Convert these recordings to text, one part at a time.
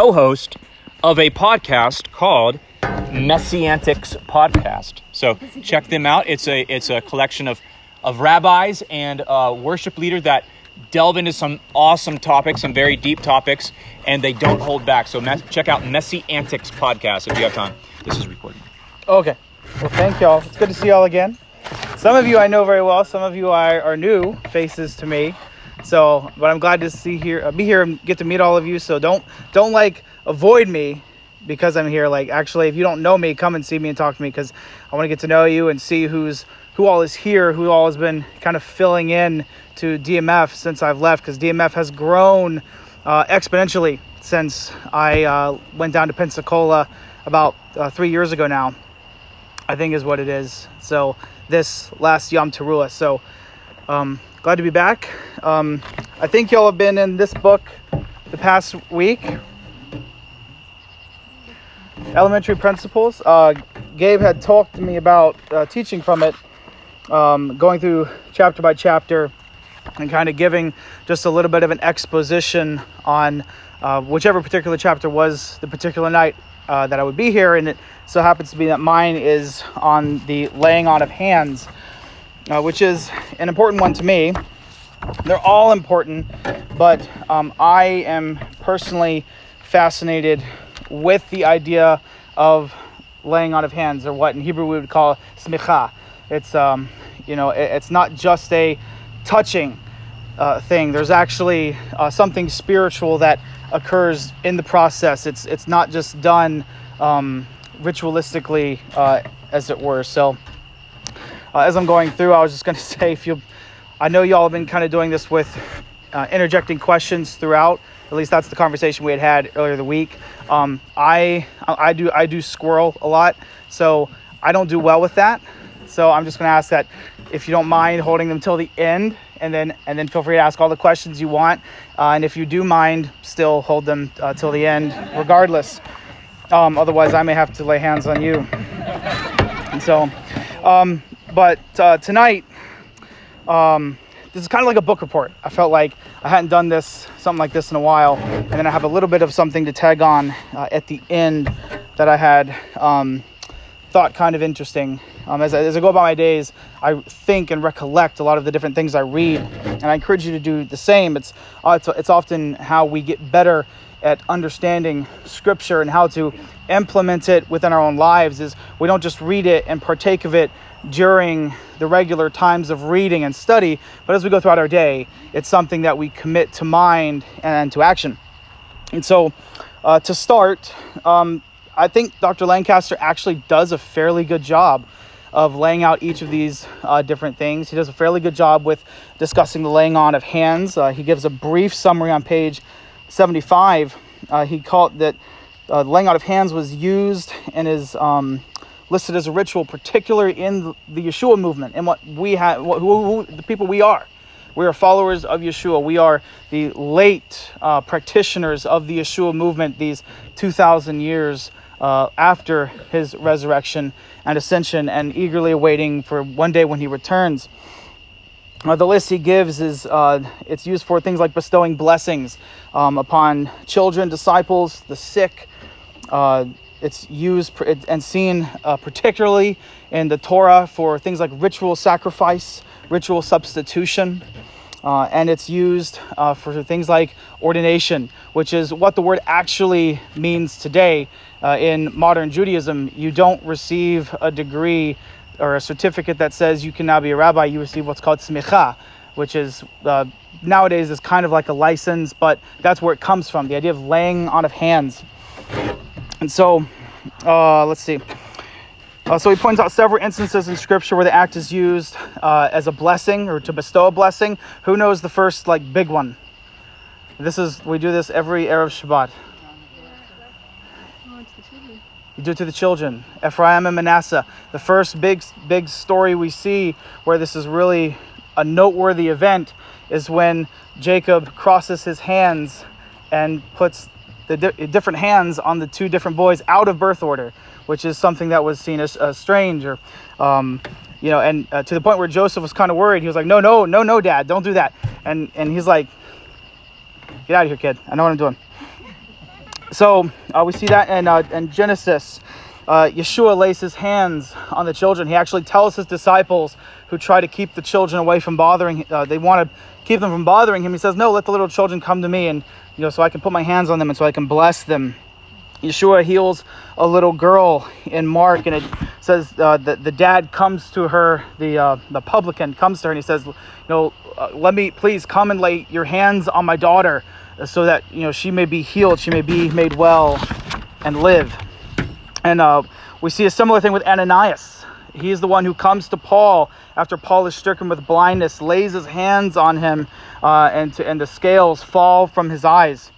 co host of a podcast called Messiantics Podcast. So check them out. It's a, it's a collection of, of rabbis and uh, worship leaders that delve into some awesome topics, some very deep topics, and they don't hold back. So me- check out Messiantics Podcast if you have time. This is recording. Okay. Well, thank y'all. It's good to see y'all again. Some of you I know very well. Some of you are, are new faces to me. So, but I'm glad to see here, uh, be here and get to meet all of you. So don't don't like avoid me because I'm here. Like actually, if you don't know me, come and see me and talk to me because I want to get to know you and see who's who all is here, who all has been kind of filling in to DMF since I've left because DMF has grown uh, exponentially since I uh, went down to Pensacola about uh, three years ago now. I think is what it is. So this last Yom Teruah. So um, glad to be back. Um, I think y'all have been in this book the past week. Elementary Principles. Uh, Gabe had talked to me about uh, teaching from it, um, going through chapter by chapter, and kind of giving just a little bit of an exposition on uh, whichever particular chapter was the particular night uh, that I would be here. And it so happens to be that mine is on the laying on of hands, uh, which is an important one to me. They're all important, but um, I am personally fascinated with the idea of laying on of hands, or what in Hebrew we would call smicha. It's um, you know, it, it's not just a touching uh, thing. There's actually uh, something spiritual that occurs in the process. It's it's not just done um, ritualistically, uh, as it were. So, uh, as I'm going through, I was just going to say, if you, I know y'all have been kind of doing this with uh, interjecting questions throughout. At least that's the conversation we had had earlier the week. Um, I I do I do squirrel a lot, so I don't do well with that. So I'm just going to ask that if you don't mind holding them till the end, and then and then feel free to ask all the questions you want. Uh, and if you do mind, still hold them uh, till the end, regardless. Um, otherwise, I may have to lay hands on you. And so, um, but uh, tonight, um, this is kind of like a book report. I felt like I hadn't done this, something like this in a while. And then I have a little bit of something to tag on uh, at the end that I had um, thought kind of interesting. Um, as, I, as I go about my days, I think and recollect a lot of the different things I read, and I encourage you to do the same. It's uh, it's, it's often how we get better at understanding Scripture and how to implement it within our own lives. Is we don't just read it and partake of it during the regular times of reading and study, but as we go throughout our day, it's something that we commit to mind and to action. And so, uh, to start, um, I think Dr. Lancaster actually does a fairly good job of laying out each of these uh, different things. He does a fairly good job with discussing the laying on of hands. Uh, he gives a brief summary on page 75. Uh, he called that uh, laying out of hands was used and is um, listed as a ritual, particularly in the Yeshua movement and what we have, who, who, the people we are. We are followers of Yeshua. We are the late uh, practitioners of the Yeshua movement these 2,000 years uh, after his resurrection and ascension and eagerly awaiting for one day when he returns. Uh, the list he gives is uh, it's used for things like bestowing blessings um, upon children, disciples, the sick. Uh, it's used and seen uh, particularly in the Torah for things like ritual sacrifice, ritual substitution. Uh, and it's used uh, for things like ordination, which is what the word actually means today uh, in modern Judaism. You don't receive a degree or a certificate that says you can now be a rabbi. You receive what's called smicha, which is uh, nowadays is kind of like a license, but that's where it comes from the idea of laying on of hands. And so, uh, let's see. Uh, so he points out several instances in Scripture where the act is used uh, as a blessing or to bestow a blessing. Who knows the first like big one? This is we do this every erev Shabbat. You do it to the children. Ephraim and Manasseh. The first big big story we see where this is really a noteworthy event is when Jacob crosses his hands and puts the di- different hands on the two different boys out of birth order which is something that was seen as uh, strange or um, you know and uh, to the point where joseph was kind of worried he was like no no no no dad don't do that and and he's like get out of here kid i know what i'm doing So uh, we see that in, uh, in Genesis. Uh, Yeshua lays his hands on the children. He actually tells his disciples who try to keep the children away from bothering, uh, they want to keep them from bothering him. He says, No, let the little children come to me, and you know, so I can put my hands on them and so I can bless them. Yeshua heals a little girl in Mark, and it says uh, that the dad comes to her, the uh, the publican comes to her, and he says, "You know, uh, let me please come and lay your hands on my daughter, so that you know she may be healed, she may be made well, and live." And uh, we see a similar thing with Ananias. He is the one who comes to Paul after Paul is stricken with blindness, lays his hands on him, uh, and to, and the scales fall from his eyes.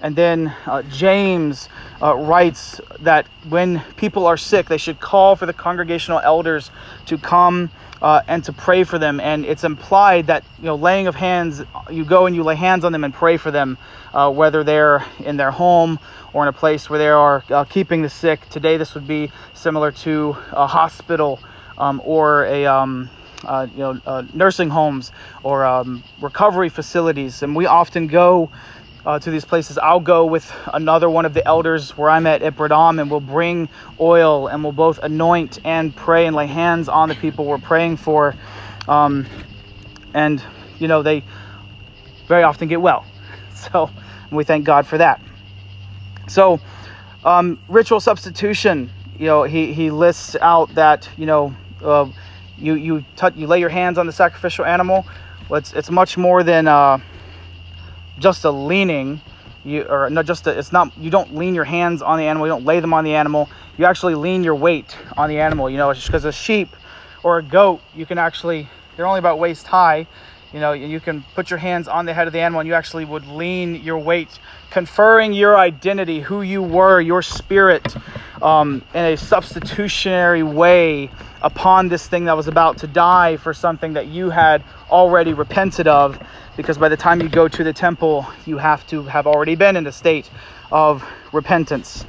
And then uh, James uh, writes that when people are sick, they should call for the congregational elders to come uh, and to pray for them. And it's implied that you know, laying of hands, you go and you lay hands on them and pray for them, uh, whether they're in their home or in a place where they are uh, keeping the sick. Today, this would be similar to a hospital um, or a um, uh, you know uh, nursing homes or um, recovery facilities, and we often go uh, to these places. I'll go with another one of the elders where I'm at Ipradam, and we'll bring oil and we'll both anoint and pray and lay hands on the people we're praying for. Um, and, you know, they very often get well. So we thank God for that. So, um, ritual substitution, you know, he, he lists out that, you know, uh, you, you, t- you lay your hands on the sacrificial animal. Well, it's, it's much more than. Uh, just a leaning you or not just a, it's not you don't lean your hands on the animal you don't lay them on the animal. You actually lean your weight on the animal you know it's just because a sheep or a goat you can actually they're only about waist high you know you can put your hands on the head of the animal and you actually would lean your weight conferring your identity who you were your spirit um, in a substitutionary way upon this thing that was about to die for something that you had already repented of because by the time you go to the temple, you have to have already been in a state of repentance.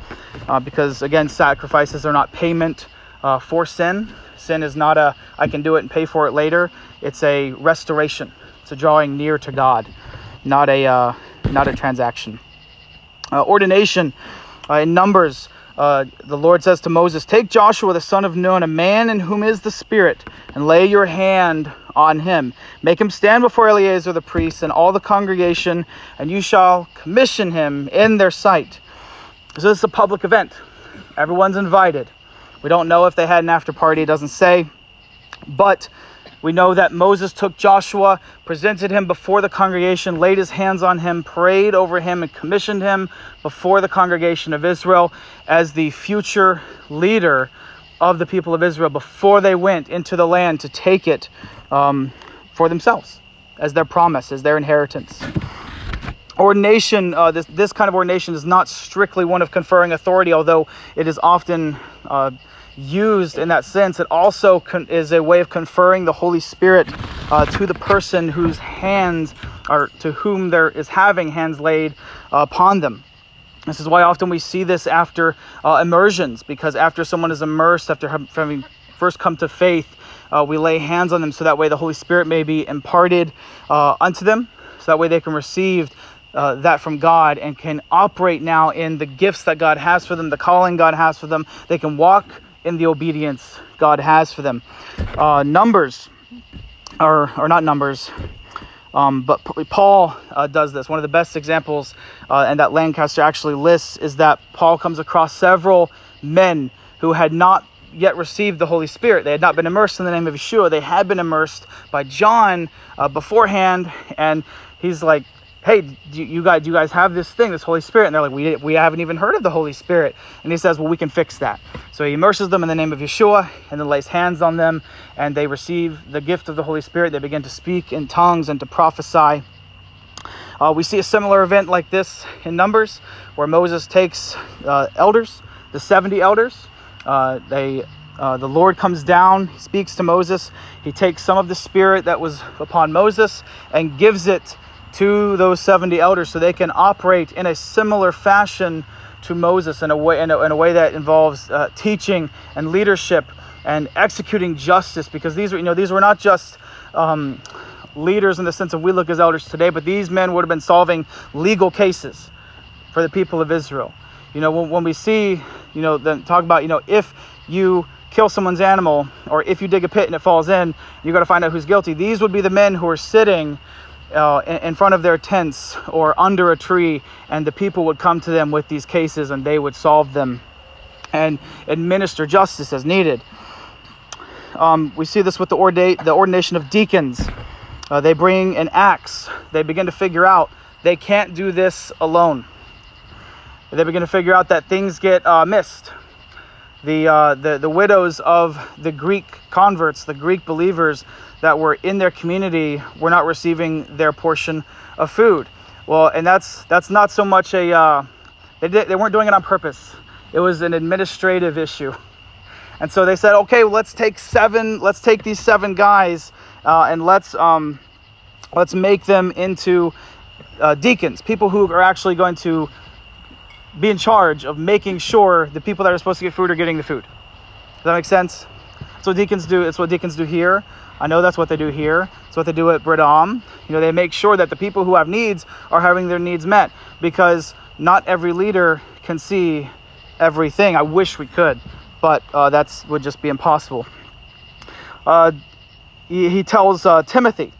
Uh, because again, sacrifices are not payment uh, for sin. Sin is not a I can do it and pay for it later. It's a restoration. It's a drawing near to God, not a uh, not a transaction. Uh, ordination uh, in Numbers. Uh, the Lord says to Moses, Take Joshua the son of Nun, a man in whom is the Spirit, and lay your hand on him. Make him stand before Eleazar the priest and all the congregation, and you shall commission him in their sight. So this is a public event. Everyone's invited. We don't know if they had an after party, it doesn't say. But we know that Moses took Joshua, presented him before the congregation, laid his hands on him, prayed over him, and commissioned him before the congregation of Israel as the future leader of the people of Israel before they went into the land to take it um, for themselves as their promise, as their inheritance. Ordination, uh, this, this kind of ordination is not strictly one of conferring authority, although it is often uh, used in that sense. It also con- is a way of conferring the Holy Spirit uh, to the person whose hands, are to whom there is having hands laid upon them. This is why often we see this after uh, immersions, because after someone is immersed, after having first come to faith, uh, we lay hands on them so that way the Holy Spirit may be imparted uh, unto them, so that way they can receive uh, that from God and can operate now in the gifts that God has for them, the calling God has for them. They can walk in the obedience God has for them. Uh, numbers, or, or not numbers, um, but Paul uh, does this. One of the best examples, uh, and that Lancaster actually lists, is that Paul comes across several men who had not yet received the Holy Spirit. They had not been immersed in the name of Yeshua. They had been immersed by John uh, beforehand, and he's like, hey, do you guys, do you guys have this thing, this Holy Spirit? And they're like, we, we haven't even heard of the Holy Spirit. And he says, well, we can fix that. So he immerses them in the name of Yeshua and then lays hands on them, and they receive the gift of the Holy Spirit. They begin to speak in tongues and to prophesy. Uh, we see a similar event like this in Numbers, where Moses takes uh, elders, the 70 elders. Uh, they uh, the Lord comes down, speaks to Moses. He takes some of the spirit that was upon Moses and gives it to those 70 elders so they can operate in a similar fashion to Moses in a way, in a, in a way that involves uh, teaching and leadership and executing justice because these were, you know, these were not just um, leaders in the sense of we look as elders today, but these men would have been solving legal cases for the people of Israel. You know, when, when we see, you know, then talk about, you know, if you kill someone's animal or if you dig a pit and it falls in, you got to find out who's guilty. These would be the men who are sitting uh, in, front of their tents or under a tree, and the people would come to them with these cases and they would solve them and administer justice as needed. Um, we see this with the, the ordination of deacons. Uh, they bring an Acts. They begin to figure out they can't do this alone. They begin to figure out that things get uh, missed. The, uh, the, the widows of the Greek converts, the Greek believers that were in their community, were not receiving their portion of food. Well, and that's that's not so much a uh, they did, they weren't doing it on purpose. It was an administrative issue. And so they said, okay, let's take seven, let's take these seven guys uh, and let's um, let's make them into uh, deacons, people who are actually going to be in charge of making sure the people that are supposed to get food are getting the food. Does that make sense? That's what deacons do. It's what deacons do here. I know that's what they do here. It's what they do at Bridom. You know, they make sure that the people who have needs are having their needs met because not every leader can see everything. I wish we could, but uh, that's would just be impossible. Uh, he, he, tells uh, Timothy,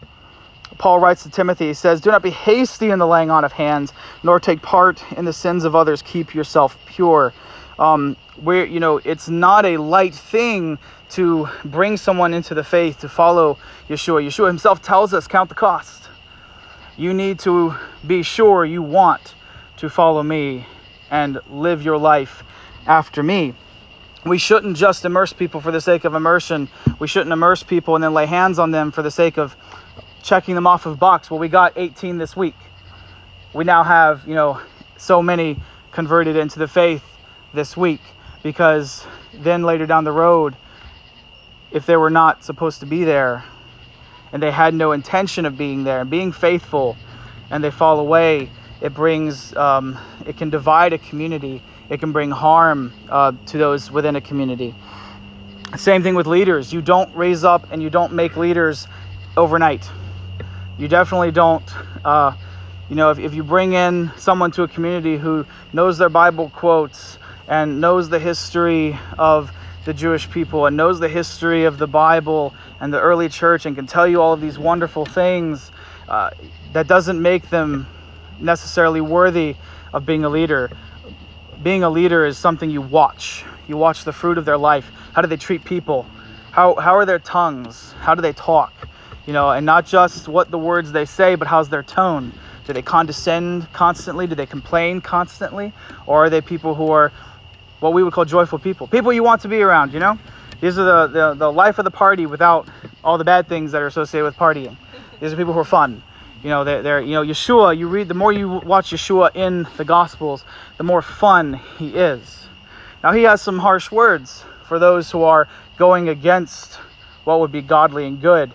Paul writes to Timothy, he says, Do not be hasty in the laying on of hands, nor take part in the sins of others. Keep yourself pure. Um, where, you know, it's not a light thing to bring someone into the faith to follow Yeshua. Yeshua himself tells us, Count the cost. You need to be sure you want to follow me and live your life after me. We shouldn't just immerse people for the sake of immersion. We shouldn't immerse people and then lay hands on them for the sake of checking them off of box. Well, we got 18 this week. We now have, you know, so many converted into the faith this week because then later down the road, if they were not supposed to be there and they had no intention of being there and being faithful and they fall away, it brings, um, it can divide a community. It can bring harm uh, to those within a community. Same thing with leaders. You don't raise up and you don't make leaders overnight you definitely don't uh, you know if, if you bring in someone to a community who knows their bible quotes and knows the history of the jewish people and knows the history of the bible and the early church and can tell you all of these wonderful things uh, that doesn't make them necessarily worthy of being a leader being a leader is something you watch you watch the fruit of their life how do they treat people how, how are their tongues how do they talk you know, and not just what the words they say, but how's their tone. Do they condescend constantly? Do they complain constantly? Or are they people who are what we would call joyful people? People you want to be around, you know? These are the, the, the life of the party without all the bad things that are associated with partying. These are people who are fun. You know, they're, they're, you know, Yeshua, you read, the more you watch Yeshua in the Gospels, the more fun he is. Now, he has some harsh words for those who are going against what would be godly and good.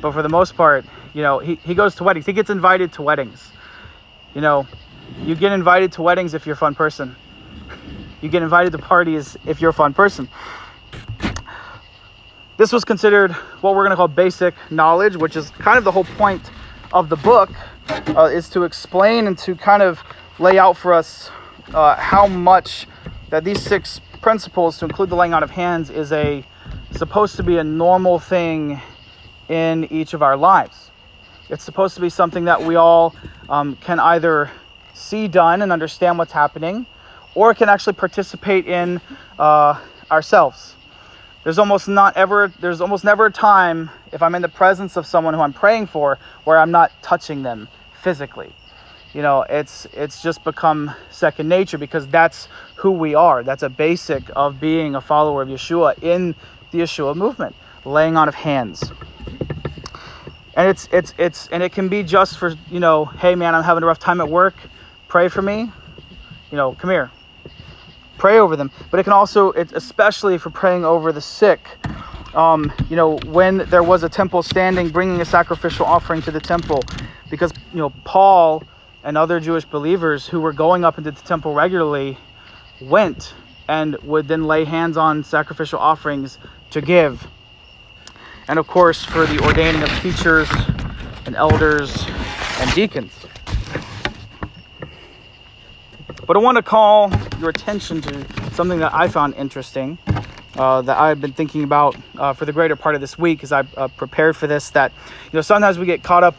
But for the most part, you know, he, he goes to weddings. He gets invited to weddings. You know, you get invited to weddings if you're a fun person. You get invited to parties if you're a fun person. This was considered what we're going to call basic knowledge, which is kind of the whole point of the book, uh, is to explain and to kind of lay out for us uh, how much that these six principles, to include the laying out of hands, is a supposed to be a normal thing in each of our lives. It's supposed to be something that we all um, can either see done and understand what's happening, or can actually participate in uh, ourselves. There's almost not ever there's almost never a time if I'm in the presence of someone who I'm praying for where I'm not touching them physically. You know, it's it's just become second nature because that's who we are. That's a basic of being a follower of Yeshua in the Yeshua movement, laying on of hands and it's it's it's and it can be just for you know hey man i'm having a rough time at work pray for me you know come here pray over them. But it can also it's especially for praying over the sick. Um, you know when there was a temple standing bringing a sacrificial offering to the temple. Because you know paul and other jewish believers who were going up into the temple regularly went and would then lay hands on sacrificial offerings to give. And of course for the ordaining of teachers and elders and deacons. But I want to call your attention to something that I found interesting. Uh, that I've been thinking about uh, for the greater part of this week as I uh, prepared for this. That you know sometimes we get caught up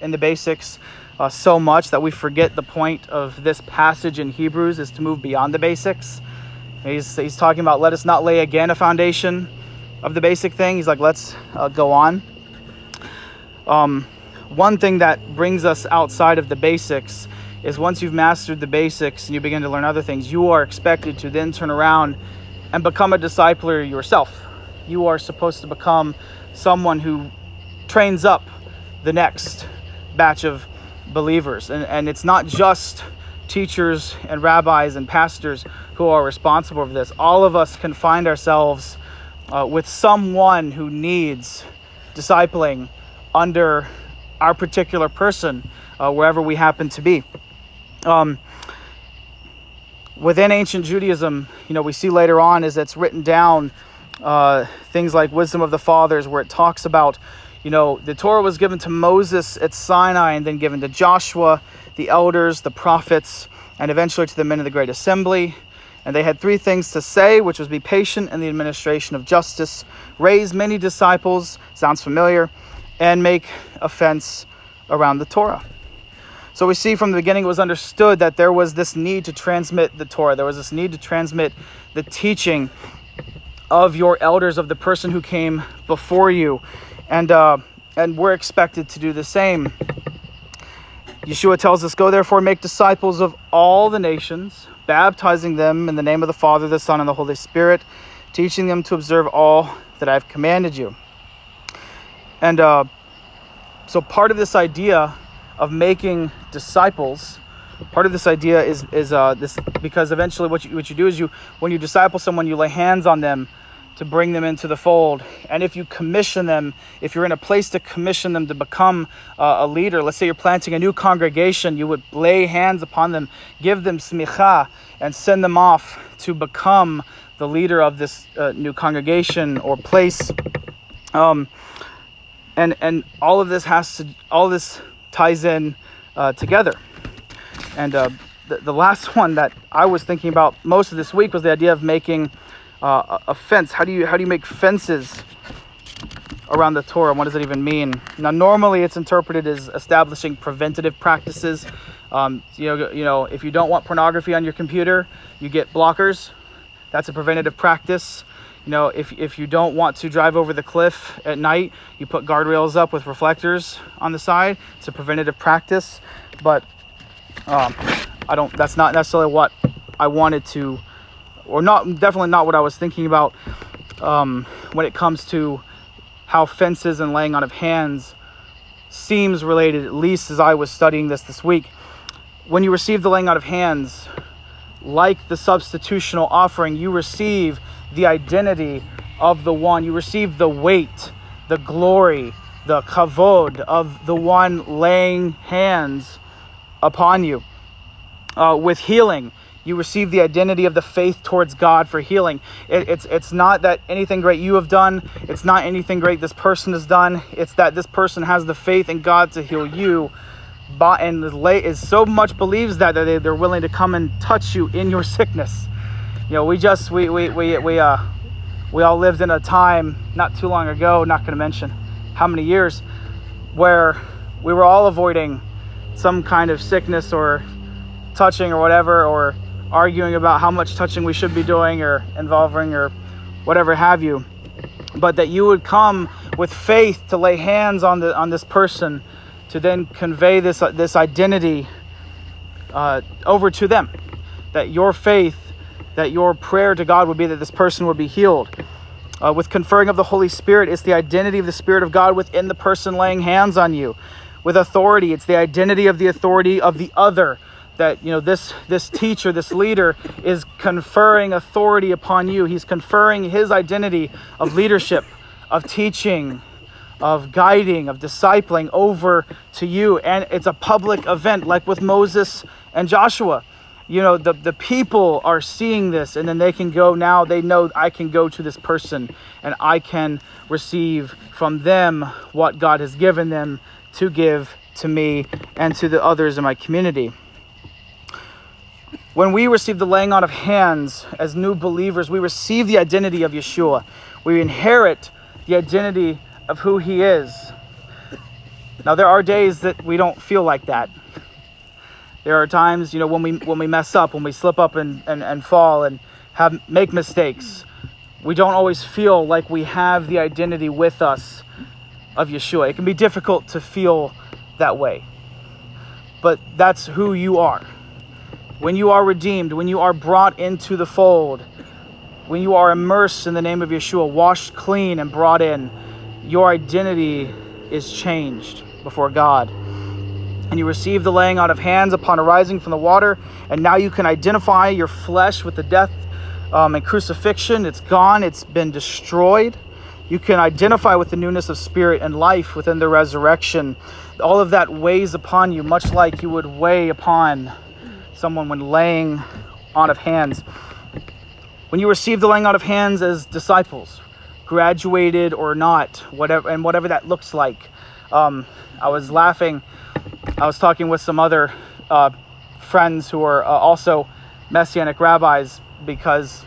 in the basics uh, so much that we forget the point of this passage in Hebrews is to move beyond the basics. He's he's talking about let us not lay again a foundation of the basic thing. He's like let's uh, go on. Um, one thing that brings us outside of the basics is once you've mastered the basics and you begin to learn other things, you are expected to then turn around and become a discipler yourself. You are supposed to become someone who trains up the next batch of believers. And, and it's not just teachers and rabbis and pastors who are responsible for this. All of us can find ourselves uh, with someone who needs discipling under our particular person, uh, wherever we happen to be. Um, within ancient Judaism, you know, we see later on as it's written down uh, things like Wisdom of the Fathers, where it talks about, you know, the Torah was given to Moses at Sinai and then given to Joshua, the elders, the prophets, and eventually to the men of the great assembly. And they had three things to say, which was be patient in the administration of justice, raise many disciples, sounds familiar, and make offense around the Torah. So we see from the beginning it was understood that there was this need to transmit the Torah. There was this need to transmit the teaching of your elders, of the person who came before you. And, uh, and we're expected to do the same. Yeshua tells us, Go therefore, make disciples of all the nations, baptizing them in the name of the Father, the Son, and the Holy Spirit, teaching them to observe all that I've commanded you. And uh, so part of this idea of making disciples part of this idea is is uh, this because eventually what you what you do is you when you disciple someone you lay hands on them to bring them into the fold. And if you commission them if you're in a place to commission them to become uh, a leader let's say you're planting a new congregation you would lay hands upon them give them smicha and send them off to become the leader of this uh, new congregation or place. Um, and and all of this has to all this ties in uh, together. And uh, the, the last one that I was thinking about most of this week was the idea of making uh, a fence. How do you how do you make fences around the Torah? What does it even mean? Now, normally it's interpreted as establishing preventative practices. Um, you know, you know, if you don't want pornography on your computer, you get blockers. That's a preventative practice. You know, if, if you don't want to drive over the cliff at night, you put guardrails up with reflectors on the side. It's a preventative practice, but um, I don't. That's not necessarily what I wanted to, or not. Definitely not what I was thinking about um, when it comes to how fences and laying on of hands seems related. At least as I was studying this this week, when you receive the laying out of hands, like the substitutional offering, you receive the identity of the one. You receive the weight, the glory, the kavod of the one laying hands upon you. Uh, with healing, you receive the identity of the faith towards God for healing. It, it's it's not that anything great you have done. It's not anything great this person has done. It's that this person has the faith in God to heal you. But and is so much believes that that they, they're willing to come and touch you in your sickness you know, we just we we we we uh we all lived in a time not too long ago, not going to mention how many years, where we were all avoiding some kind of sickness or touching or whatever, or arguing about how much touching we should be doing or involving or whatever have you. But that you would come with faith to lay hands on the on this person to then convey this uh, this identity uh, over to them. That your faith that your prayer to God would be that this person would be healed. Uh, with conferring of the Holy Spirit, it's the identity of the Spirit of God within the person laying hands on you. With authority, it's the identity of the authority of the other. That you know this this teacher, this leader is conferring authority upon you. He's conferring his identity of leadership, of teaching, of guiding, of discipling over to you. And it's a public event, like with Moses and Joshua you know the, the people are seeing this and then they can go now they know i can go to this person and i can receive from them what god has given them to give to me and to the others in my community when we receive the laying on of hands as new believers, we receive the identity of Yeshua. We inherit the identity of who he is. Now there are days that we don't feel like that. There are times, you know, when we when we mess up, when we slip up and, and, and fall and have make mistakes, we don't always feel like we have the identity with us of Yeshua. It can be difficult to feel that way. But that's who you are. When you are redeemed, when you are brought into the fold, when you are immersed in the name of Yeshua, washed clean and brought in, your identity is changed before God. And you receive the laying out of hands upon arising from the water, and now you can identify your flesh with the death um, and crucifixion. It's gone, it's been destroyed. You can identify with the newness of spirit and life within the resurrection. All of that weighs upon you, much like you would weigh upon someone when laying on of hands. When you receive the laying on of hands as disciples, graduated or not, whatever, and whatever that looks like. Um, I was laughing. I was talking with some other uh, friends who are uh, also messianic rabbis because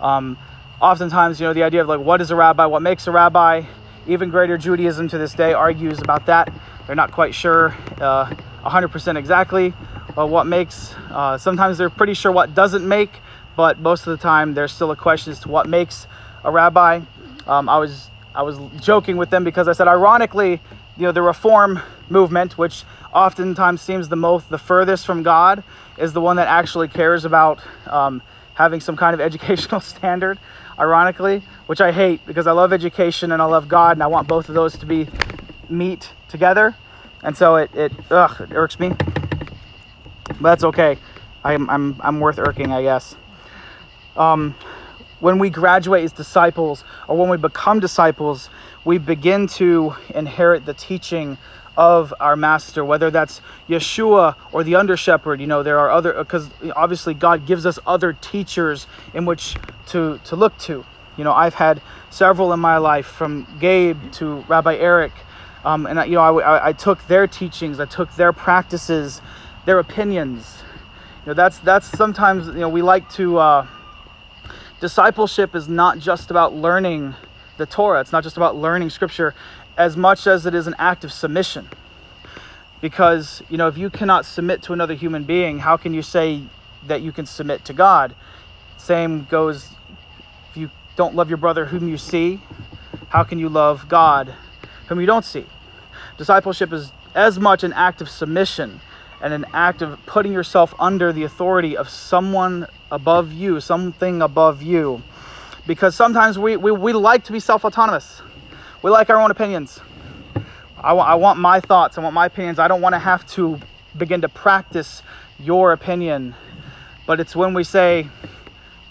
um, oftentimes, you know, the idea of like what is a rabbi, what makes a rabbi, even greater Judaism to this day argues about that. They're not quite sure uh, 100% exactly uh, what makes. Uh, sometimes they're pretty sure what doesn't make, but most of the time there's still a question as to what makes a rabbi. Um, I was I was joking with them because I said, ironically, you know, the Reform movement, which oftentimes seems the most the furthest from God, is the one that actually cares about um, having some kind of educational standard. Ironically, which I hate because I love education and I love God, and I want both of those to be meet together. And so it it ugh, it irks me. But that's okay. I'm, I'm, I'm worth irking, I guess. Um, when we graduate as disciples or when we become disciples, we begin to inherit the teaching of our master, whether that's Yeshua or the under shepherd. You know, there are other, because obviously God gives us other teachers in which to, to look to. You know, I've had several in my life from Gabe to Rabbi Eric. Um, and, you know, I, I, I took their teachings, I took their practices, their opinions. You know, that's that's sometimes you know we like to. Uh, discipleship is not just about learning the Torah. It's not just about learning Scripture, as much as it is an act of submission. Because you know, if you cannot submit to another human being, how can you say that you can submit to God? Same goes if you don't love your brother whom you see, how can you love God whom you don't see? Discipleship is as much an act of submission and an act of putting yourself under the authority of someone above you, something above you. Because sometimes we, we, we like to be self autonomous, we like our own opinions. I I want my thoughts, I want my opinions. I don't want to have to begin to practice your opinion. But it's when we say,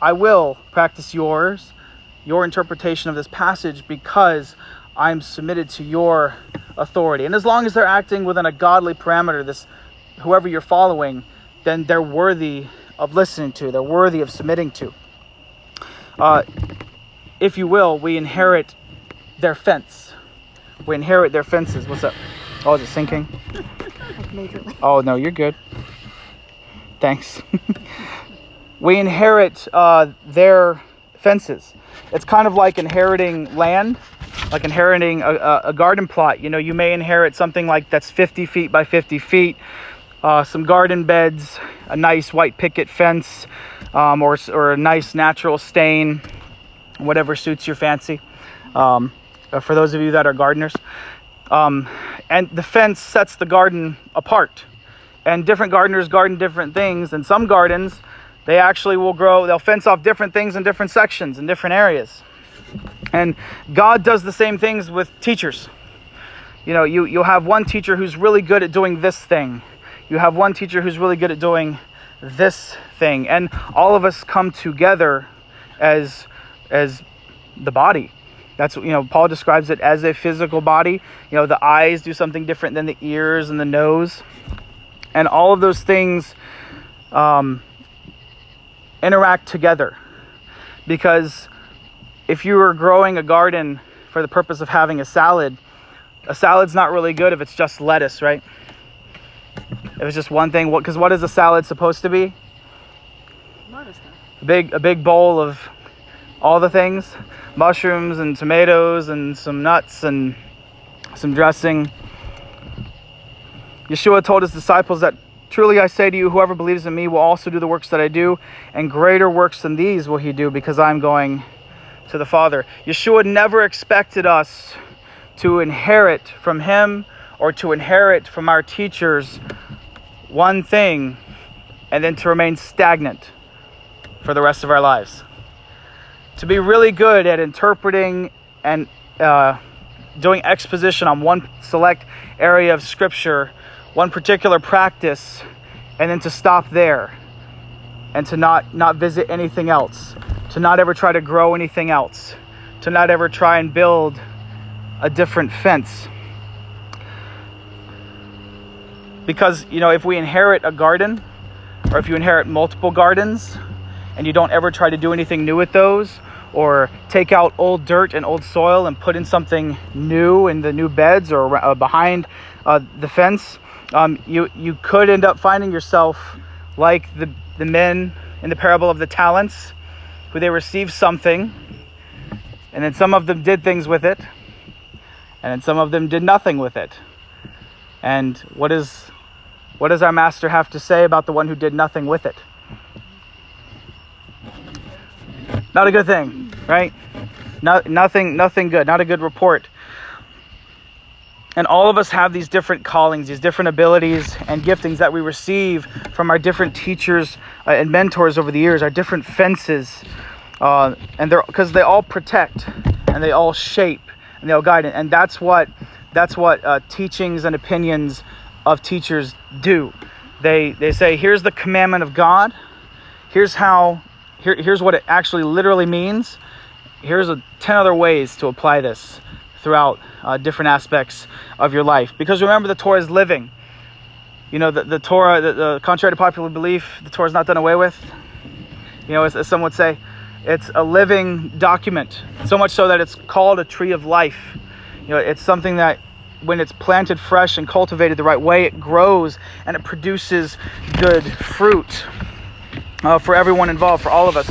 I will practice yours, your interpretation of this passage, because I'm submitted to your authority. And as long as they're acting within a godly parameter, this whoever you're following, then they're worthy of listening to, they're worthy of submitting to. Uh, if you will, we inherit their fence. We inherit their fences. What's up? Oh, is it sinking? Oh, no, you're good. Thanks. we inherit uh, their fences. It's kind of like inheriting land, like inheriting a, a, a garden plot. You know, you may inherit something like that's 50 feet by 50 feet uh, some garden beds, a nice white picket fence, um, or, or a nice natural stain, whatever suits your fancy. Um, uh, for those of you that are gardeners. Um, and the fence sets the garden apart. And different gardeners garden different things. And some gardens, they actually will grow, they'll fence off different things in different sections, in different areas. And God does the same things with teachers. You know, you, you'll have one teacher who's really good at doing this thing you have one teacher who's really good at doing this thing. And all of us come together as as the body. That's you know paul describes it as a physical body. You know the eyes do something different than the ears and the nose. And all of those things um, interact together. Because if you were growing a garden for the purpose of having a salad a salad's not really good if it's just lettuce right if it's just one thing, what? because what, is a salad supposed to be? a big a big bowl of all the things, mushrooms and tomatoes and some nuts and some dressing. Yeshua told his disciples that truly I say to you whoever believes in me will also do the works that I do and greater works than these will he do because I'm going to the Father. Yeshua never expected us to inherit from him or to inherit from our teachers one thing and then to remain stagnant for the rest of our lives. To be really good at interpreting and uh, doing exposition on one select area of Scripture, one particular practice, and then to stop there and to not, not visit anything else, to not ever try to grow anything else, to not ever try and build a different fence. Because, you know, if we inherit a garden, or if you inherit multiple gardens and you don't ever try to do anything new with those, or take out old dirt and old soil and put in something new in the new beds or uh, behind uh, the fence, um, you you could end up finding yourself like the the men in the parable of the talents, who they received something, and then some of them did things with it, and then some of them did nothing with it. And what is what does our master have to say about the one who did nothing with it? Not a good thing, right? No, nothing, nothing good. Not a good report. And all of us have these different callings, these different abilities and giftings that we receive from our different teachers uh, and mentors over the years, our different fences, uh, and they're because they all protect and they all shape and they all guide. And that's what that's what uh, teachings and opinions of teachers do. They they say, here's the commandment of God. Here's how here, here's what it actually literally means. Here's a, 10 other ways to apply this throughout uh, different aspects of your life. Because remember, the Torah is living. You know, the, the Torah, the, the contrary to popular belief, the Torah is not done away with. You know, as, as some would say, it's a living document. So much so that it's called a tree of life. You know, it's something that when it's planted fresh and cultivated the right way, it grows and it produces good fruit uh, for everyone involved, for all of us.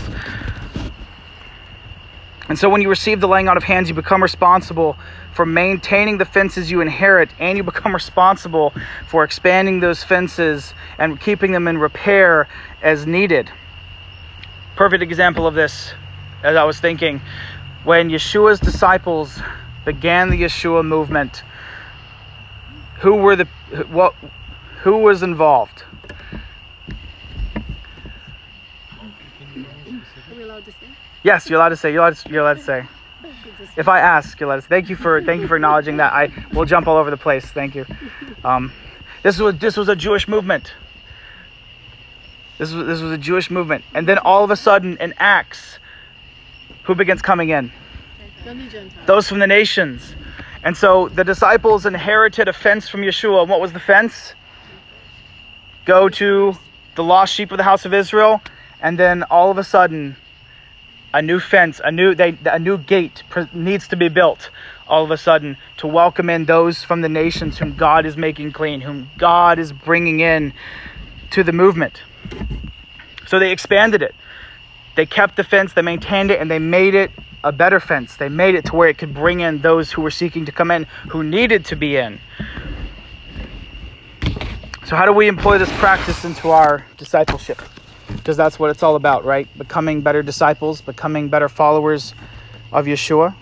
And so when you receive the laying out of hands, you become responsible for maintaining the fences you inherit, and you become responsible for expanding those fences and keeping them in repair as needed. Perfect example of this, as I was thinking, when Yeshua's disciples began the Yeshua movement, who were the what who was involved? Are we allowed to say? Yes, you're allowed to say. You're allowed to, you're allowed to say. If I ask, you're allowed to. Thank you for thank you for acknowledging that. I will jump all over the place. Thank you. Um, this was this was a Jewish movement. This was this was a Jewish movement, and then all of a sudden in Acts, who begins coming in? Then the Gentiles. Those from the nations. And so the disciples inherited a fence from Yeshua. And what was the fence? Go to the lost sheep of the house of Israel, and then all of a sudden, a new fence, a new they, a new gate needs to be built. All of a sudden, to welcome in those from the nations whom God is making clean, whom God is bringing in to the movement. So they expanded it. They kept the fence, they maintained it, and they made it a better fence. They made it to where it could bring in those who were seeking to come in, who needed to be in. So, how do we employ this practice into our discipleship? Because that's what it's all about, right? Becoming better disciples, becoming better followers of Yeshua.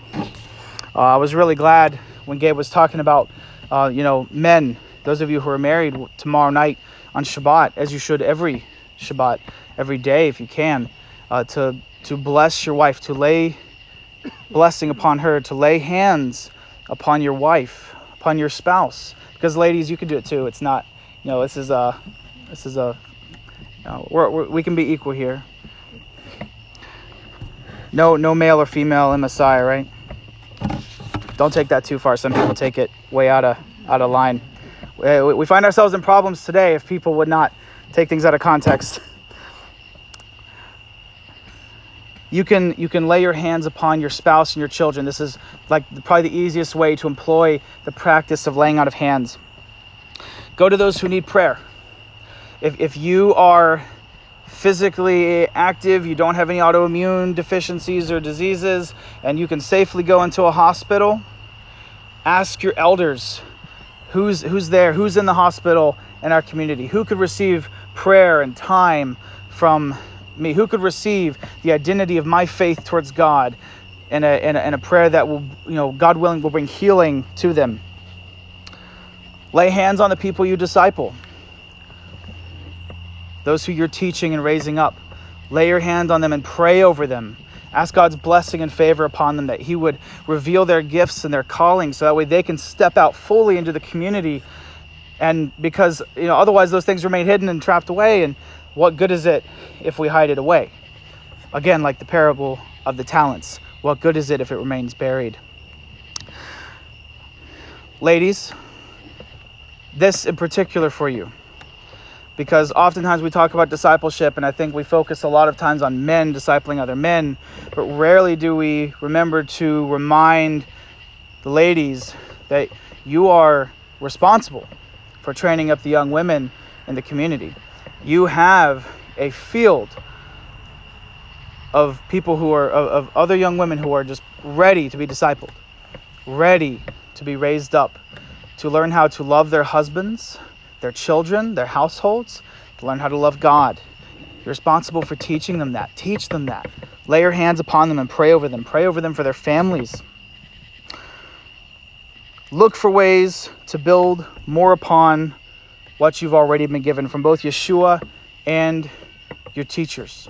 Uh, I was really glad when Gabe was talking about, uh, you know, men, those of you who are married tomorrow night on Shabbat, as you should every Shabbat, every day if you can, uh, to to bless your wife, to lay blessing upon her, to lay hands upon your wife, upon your spouse. Because ladies, you can do it too. It's not, you know, this is a, this is a, you know, we're, we're, we can be equal here. No, no male or female Messiah, right? Don't take that too far. Some people take it way out of out of line. We we find ourselves in problems today if people would not take things out of context. you can you can lay your hands upon your spouse and your children. This is like probably the easiest way to employ the practice of laying out of hands. Go to those who need prayer. If, if you are physically active, you don't have any autoimmune deficiencies or diseases, and you can safely go into a hospital, ask your elders who's who's there, who's in the hospital in our community, who could receive prayer and time from me, who could receive the identity of my faith towards God and a, and a, a prayer that will, you know, God willing, will bring healing to them. Lay hands on the people you disciple those who you're teaching and raising up. Lay your hand on them and pray over them. Ask God's blessing and favor upon them that He would reveal their gifts and their calling so that way they can step out fully into the community. And because, you know, otherwise those things remain hidden and trapped away. And what good is it if we hide it away? Again, like the parable of the talents. What good is it if it remains buried? Ladies, this in particular for you because oftentimes we talk about discipleship and I think we focus a lot of times on men discipling other men, but rarely do we remember to remind the ladies that you are responsible for training up the young women in the community. You have a field of people who are of, of other young women who are just ready to be discipled, ready to be raised up, to learn how to love their husbands, their children, their households, to learn how to love God. You're responsible for teaching them that. Teach them that. Lay your hands upon them and pray over them. Pray over them for their families. Look for ways to build more upon what you've already been given from both Yeshua and your teachers.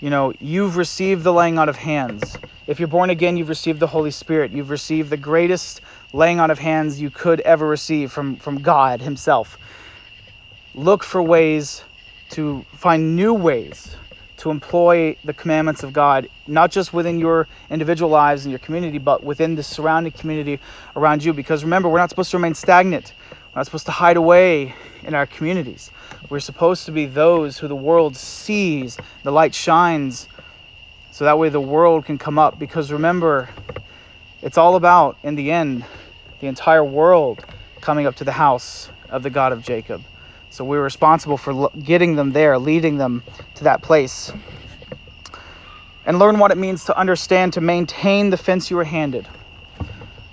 You know, you've received the laying out of hands. If you're born again, you've received the Holy Spirit. You've received the greatest laying on of hands you could ever receive from, from God Himself. Look for ways to find new ways to employ the commandments of God, not just within your individual lives and your community, but within the surrounding community around you. Because remember, we're not supposed to remain stagnant, we're not supposed to hide away in our communities. We're supposed to be those who the world sees, the light shines, so that way the world can come up. Because remember, it's all about, in the end, the entire world coming up to the house of the God of Jacob. So we're responsible for getting them there, leading them to that place. And learn what it means to understand to maintain the fence you were handed.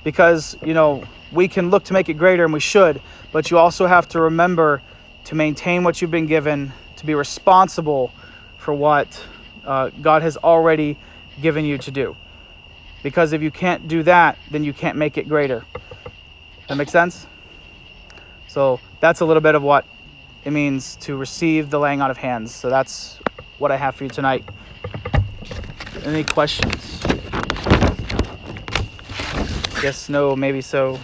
Because, you know, we can look to make it greater and we should, but you also have to remember to maintain what you've been given, to be responsible for what uh, God has already given you to do. Because if you can't do that, then you can't make it greater. That makes sense? So that's a little bit of what it means to receive the laying on of hands. So that's what I have for you tonight. Any questions? Yes, no, maybe so.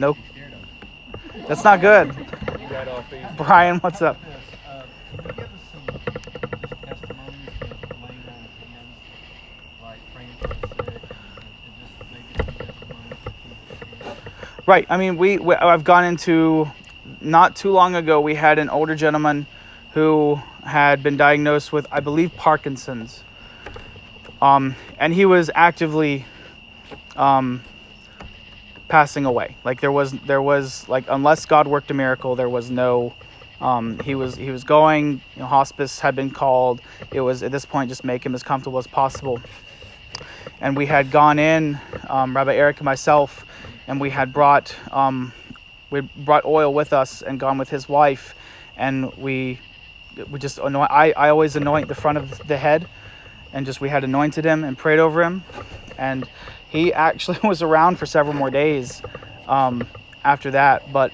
Nope. That's not good. Brian, what's up? Right. I mean, we, we I've gone into not too long ago. We had an older gentleman who had been diagnosed with, I believe, Parkinson's, um, and he was actively um, passing away. Like there was there was like unless God worked a miracle, there was no. Um, he was he was going. You know, hospice had been called. It was at this point just make him as comfortable as possible. And we had gone in, um, Rabbi Eric and myself, and we had brought um, we brought oil with us and gone with his wife, and we we just anoint. I, I always anoint the front of the head, and just we had anointed him and prayed over him, and he actually was around for several more days um, after that, but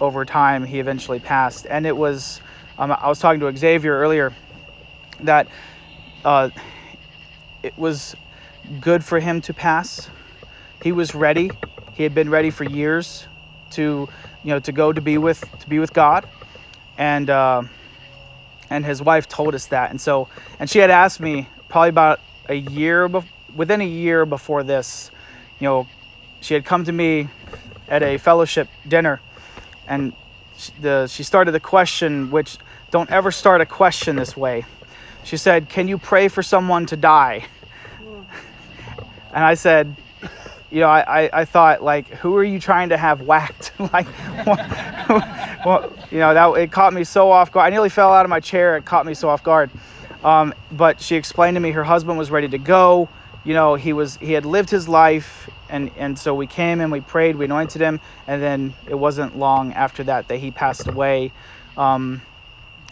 over time he eventually passed, and it was. Um, I was talking to Xavier earlier that uh, it was good for him to pass. He was ready he had been ready for years to, you know, to go to be with to be with God, and uh, and his wife told us that. And so, and she had asked me probably about a year, be- within a year before this, you know, she had come to me at a fellowship dinner, and the she started the question, which don't ever start a question this way. She said, "Can you pray for someone to die?" And I said, you know, I, I, I thought like, who are you trying to have whacked? like, well, you know, that it caught me so off guard. I nearly fell out of my chair. It caught me so off guard. Um, but she explained to me her husband was ready to go. You know, he was he had lived his life, and and so we came and we prayed, we anointed him, and then it wasn't long after that that he passed away. Um,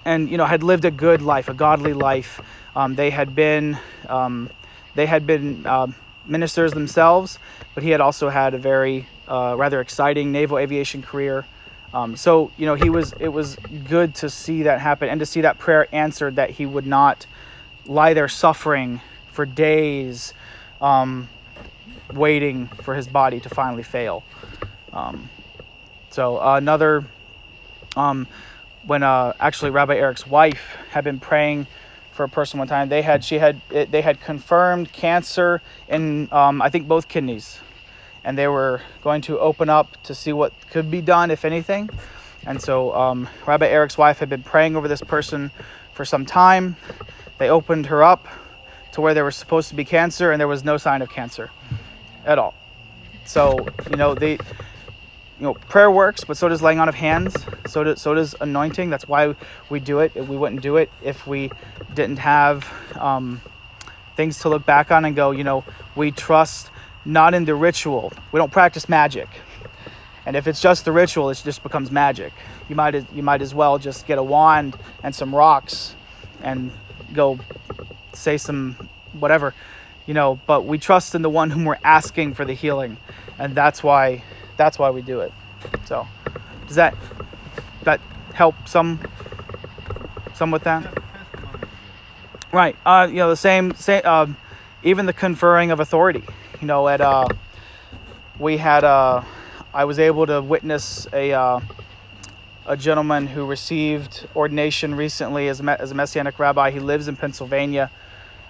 and you know, had lived a good life, a godly life. Um, they had been um, they had been uh, ministers themselves, but he had also had a very uh, rather exciting naval aviation career. Um, so you know he was it was good to see that happen and to see that prayer answered that he would not lie there suffering for days um, waiting for his body to finally fail um, so uh, another um, when uh, actually rabbi eric's wife had been praying for a person one time they had she had it, they had confirmed cancer in um, i think both kidneys and they were going to open up to see what could be done, if anything. And so um, Rabbi Eric's wife had been praying over this person for some time. They opened her up to where there was supposed to be cancer, and there was no sign of cancer at all. So you know they, you know, prayer works, but so does laying on of hands. So does so does anointing. That's why we do it. We wouldn't do it if we didn't have um, things to look back on and go. You know, we trust not in the ritual. We don't practice magic. And if it's just the ritual, it just becomes magic. You might you might as well just get a wand and some rocks and go say some whatever, you know, but we trust in the one whom we're asking for the healing. And that's why that's why we do it. So, does that that help some some with that? Right. Uh, you know, the same same uh, even the conferring of authority you know, at uh, we had uh, I was able to witness a uh, a gentleman who received ordination recently as a, as a messianic rabbi. He lives in Pennsylvania.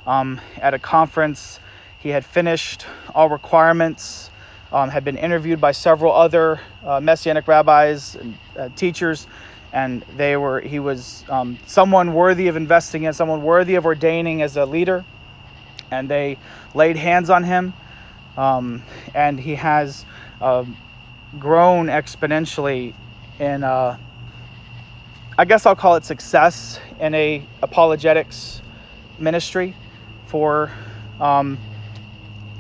Um, at a conference, he had finished all requirements. Um, had been interviewed by several other uh, messianic rabbis and uh, teachers, and they were he was um, someone worthy of investing in, someone worthy of ordaining as a leader. And they laid hands on him um, and he has uh, grown exponentially in uh, I guess I'll call it success in a apologetics ministry for um,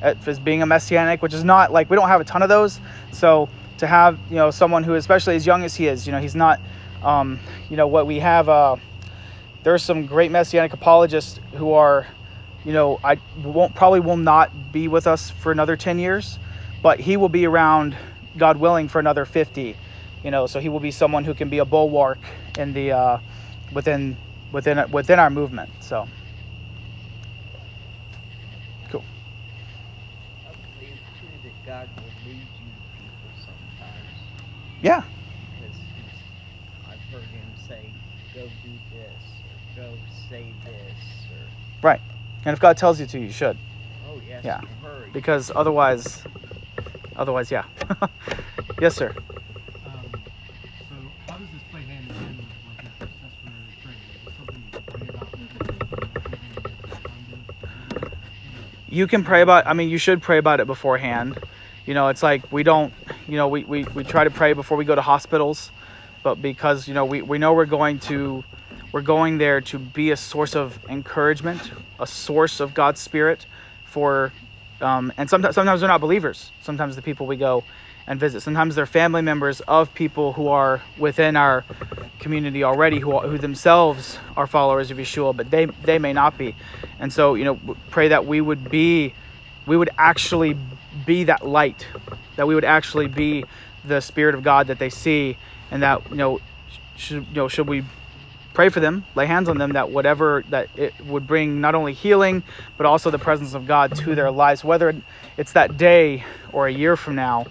as being a messianic, which is not like we don't have a ton of those. So to have you know someone who, especially as young as he is, you know, he's not um, you know what we have. Uh, there's some great messianic apologists who are you know, I won't probably will not be with us for another 10 years, but he will be around, God willing, for another 50. You know, so he will be someone who can be a bulwark in the uh, within within within our movement. So cool. Yeah. I've heard him say, "Go do this," or "Go say this," Right. And if God tells you to, you should. "Oh yes, Yeah. hurry." Because otherwise, otherwise, yeah. yes, sir. Um, so how does this play hand in hand with like intercessory prayer? Is it something you can pray about? You can pray about i mean you should pray about it beforehand. You know it's like we don't you know we, we, we try to pray before we go to hospitals but because you know we, we know we're going to we're going there to be a source of encouragement a source of god's spirit for um, and sometimes sometimes they're not believers. Sometimes the people we go and visit. Sometimes they're family members of people who are within our community already who, who themselves are followers of yeshua but they they may not be. And so you know pray that we would be we would actually be that light that we would actually be the spirit of god that they see and that you know should you know should we pray for them lay hands on them that whatever that it would bring not only healing but also the presence of god to their lives whether it's that day or a year from now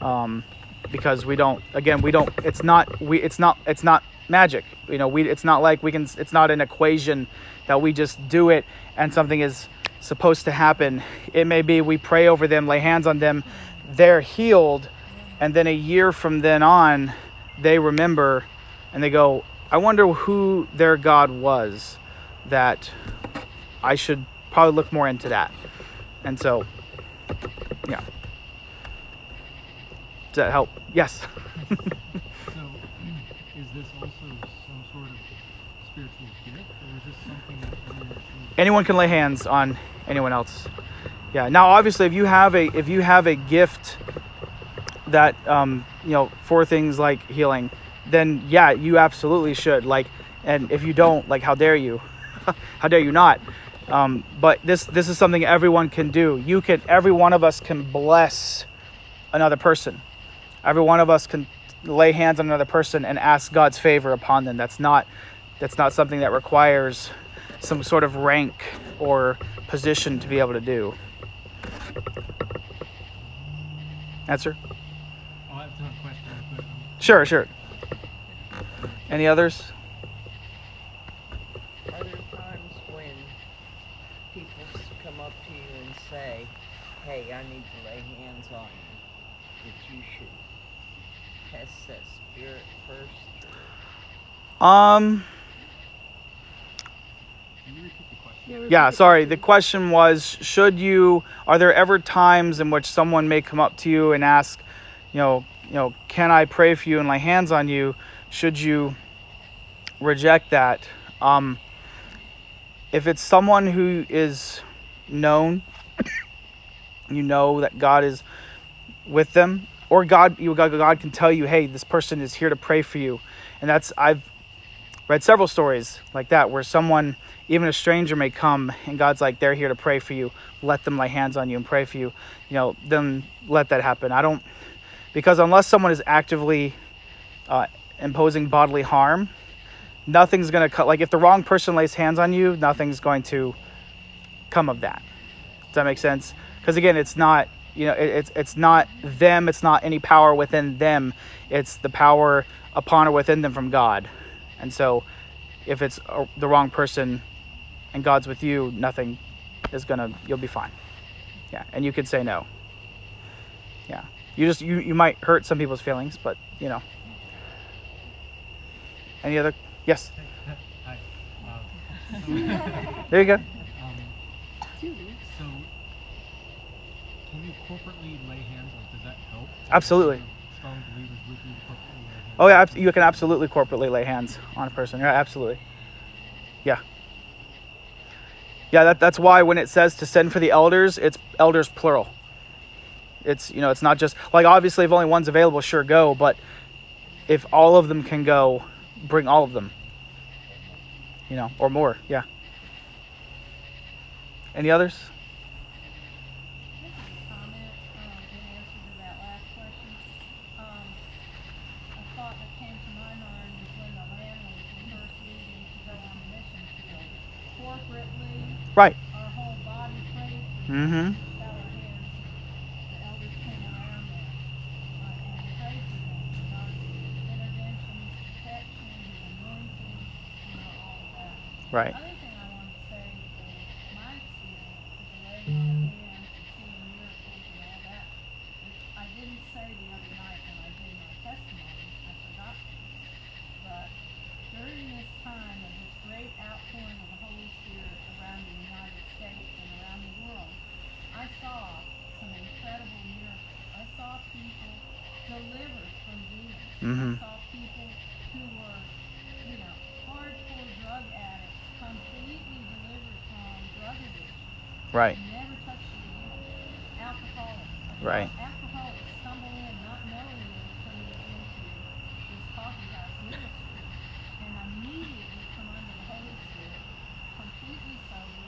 um, because we don't again we don't it's not we it's not it's not magic. You know we it's not like we can it's not an equation that we just do it and something is supposed to happen. It may be we pray over them lay hands on them they're healed and then a year from then on they remember and they go i wonder who their god was that i should probably look more into that. And so yeah That help? Yes. So, is this also some sort of spiritual gift, or is this something that should? anyone can lay hands on anyone else. Yeah. Now, obviously, if you have a if you have a gift that um, you know for things like healing, then yeah, you absolutely should. Like, and if you don't, like, how dare you? how dare you not? Um, but this this is something everyone can do. You can. Every one of us can bless another person. Every one of us can lay hands on another person and ask God's favor upon them. That's not that's not something that requires some sort of rank or position to be able to do. Answer? I'll have some questions, but um, Sure, sure. Any others? Are there times when people s- come up to you and say, hey, I need to lay hands on you, that you should test that spirit first? Or Um? Yeah, sorry. The question. question was should you are there ever times in which someone may come up to you and ask, you know, you know, can I pray for you and lay hands on you? Should you reject that? Um if it's someone who is known, you know that God is with them, or God, you God, God can tell you, hey, this person is here to pray for you, and that's I've read several stories like that where someone, even a stranger, may come and God's like, they're here to pray for you. Let them lay hands on you and pray for you. You know, then let that happen. I don't because unless someone is actively uh, imposing bodily harm, nothing's gonna cut. Like if the wrong person lays hands on you, nothing's going to come of that. Does that make sense? Because again, it's not you know it, it's it's not them. It's not any power within them. It's the power upon or within them from God. And so, if it's the wrong person, and God's with you, nothing is gonna. You'll be fine. Yeah, and you could say no. Yeah, you just you you might hurt some people's feelings, but you know. Any other? Yes. Hi. There you go. um, so, can you corporately lay hands? Like, does that help? Absolutely. Strong believers with you corporately lay hands. Oh yeah, you can absolutely corporately lay hands on a person. Yeah, absolutely. Yeah. Yeah, that, that's why when it says to send for the elders, it's elders plural. It's you know, it's not just like obviously if only one's available, sure go, but if all of them can go, bring all of them. You know, or more. Yeah. Any others? comment um, in answer to that last question. Um, a thought that came to my mind was when the landlords were first leaving to go on the mission field. Corporately, Right. our whole body prayed for Mm-hmm. them, fell our hands. The elders came around them uh, and prayed for them. for God's intervention, protection, His anointing, you know, all Mm-hmm. of that. Right. The other thing I want to say is my experience with the laying on of hands and seeing miracles and all that. is I didn't say the other night when I did my testimony, I forgot to. But during this time of this great outpouring of the Holy Spirit around the United States and around the world, I saw some incredible miracles. I saw people delivered from demons. Mhm. I saw people who were, you know, hardcore drug addicts, completely delivered from drug Mm-hmm. addiction, Right. never touched it again. Alcoholics. Right. Alcoholics stumble in not knowing they coming into this coffee house ministry and immediately come under the Holy Spirit, completely sober,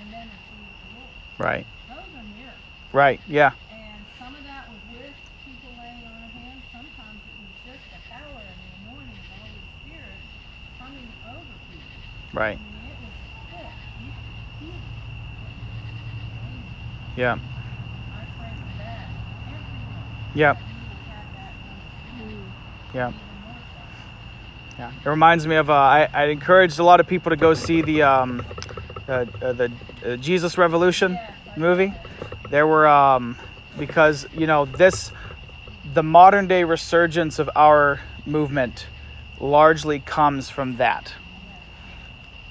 and then receive the Lord. Right. Those are miracles. Right. Yeah. And some of that was with people laying on of hands. Sometimes it was just the power and the anointing of the Holy Spirit coming over people. Right. I mean, it was quick. You could feel it. It was amazing. Yeah. Yeah. Yeah. Yeah, it reminds me of. Uh, I I encouraged a lot of people to go see the um, uh, uh, the uh, Jesus Revolution movie. There were um, because you know this, the modern day resurgence of our movement, largely comes from that.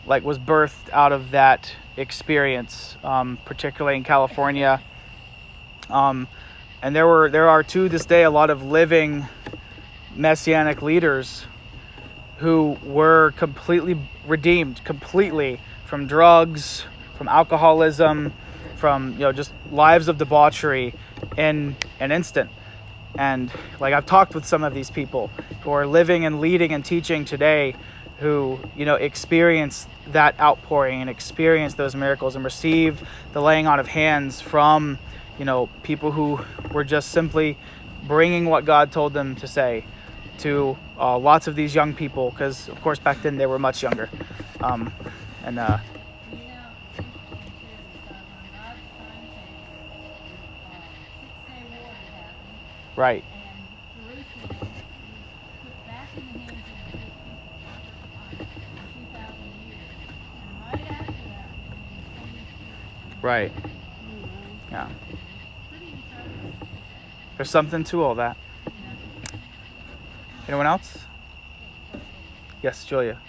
Like was birthed out of that experience, um, particularly in California. Um, and there were there are to this day a lot of living messianic leaders who were completely redeemed completely from drugs, from alcoholism, from you know just lives of debauchery in an instant. And like I've talked with some of these people who are living and leading and teaching today who, you know, experience that outpouring and experience those miracles and receive the laying on of hands from, you know, people who were just simply bringing what God told them to say to uh, lots of these young people because of course back then they were much younger. Um, and uh, You know, it's interesting too, because on God's timetable, um, Six-Day War had happened, right and Jerusalem was put back in the hands of the Jewish people for the first time in two thousand years. And right after that, was when the Holy Spirit. came. Right. Yeah. There's something to all that. Anyone else? Yes julia.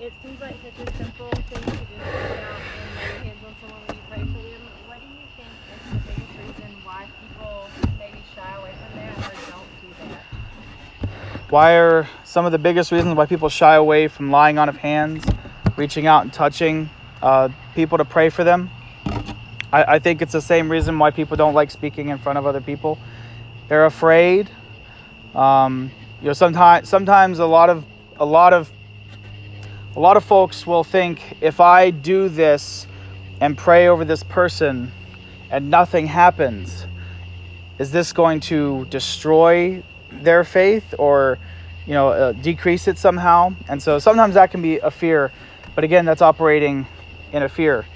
It seems like such a simple thing to just reach out and lay your hands on someone when you pray for them. What do you think is the biggest reason why people maybe shy away from that or don't do that? why are some of the biggest reasons why people shy away from lying on of hands reaching out and touching uh, people to pray for them. I, I think it's the same reason why people don't like speaking in front of other people. They're afraid. Um, you know sometimes sometimes a lot of a lot of a lot of folks will think if i do this and pray over this person and nothing happens is this going to destroy their faith or you know uh, decrease it somehow? And so sometimes that can be a fear but again that's operating in a fear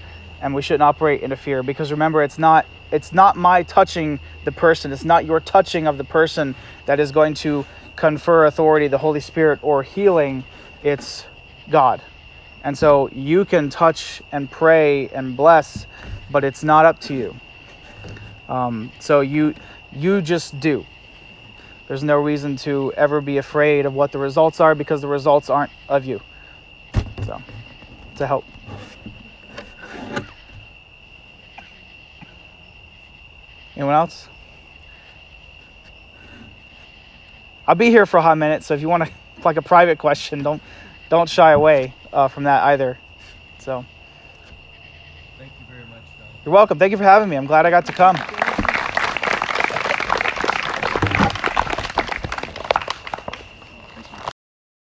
and we shouldn't operate in a fear because remember it's not it's not my touching the person it's not your touching of the person that is going to confer authority the holy spirit or healing. It's god. And so you can touch and pray and bless but it's not up to you. Um, so you you just do. There's no reason to ever be afraid of what the results are because the results aren't of you. So to help. Anyone else? I'll be here for a hot minute so if you want to like a private question don't don't shy away uh, from that either. So. Thank you very much, you're welcome. Thank you for having me. I'm glad i got to come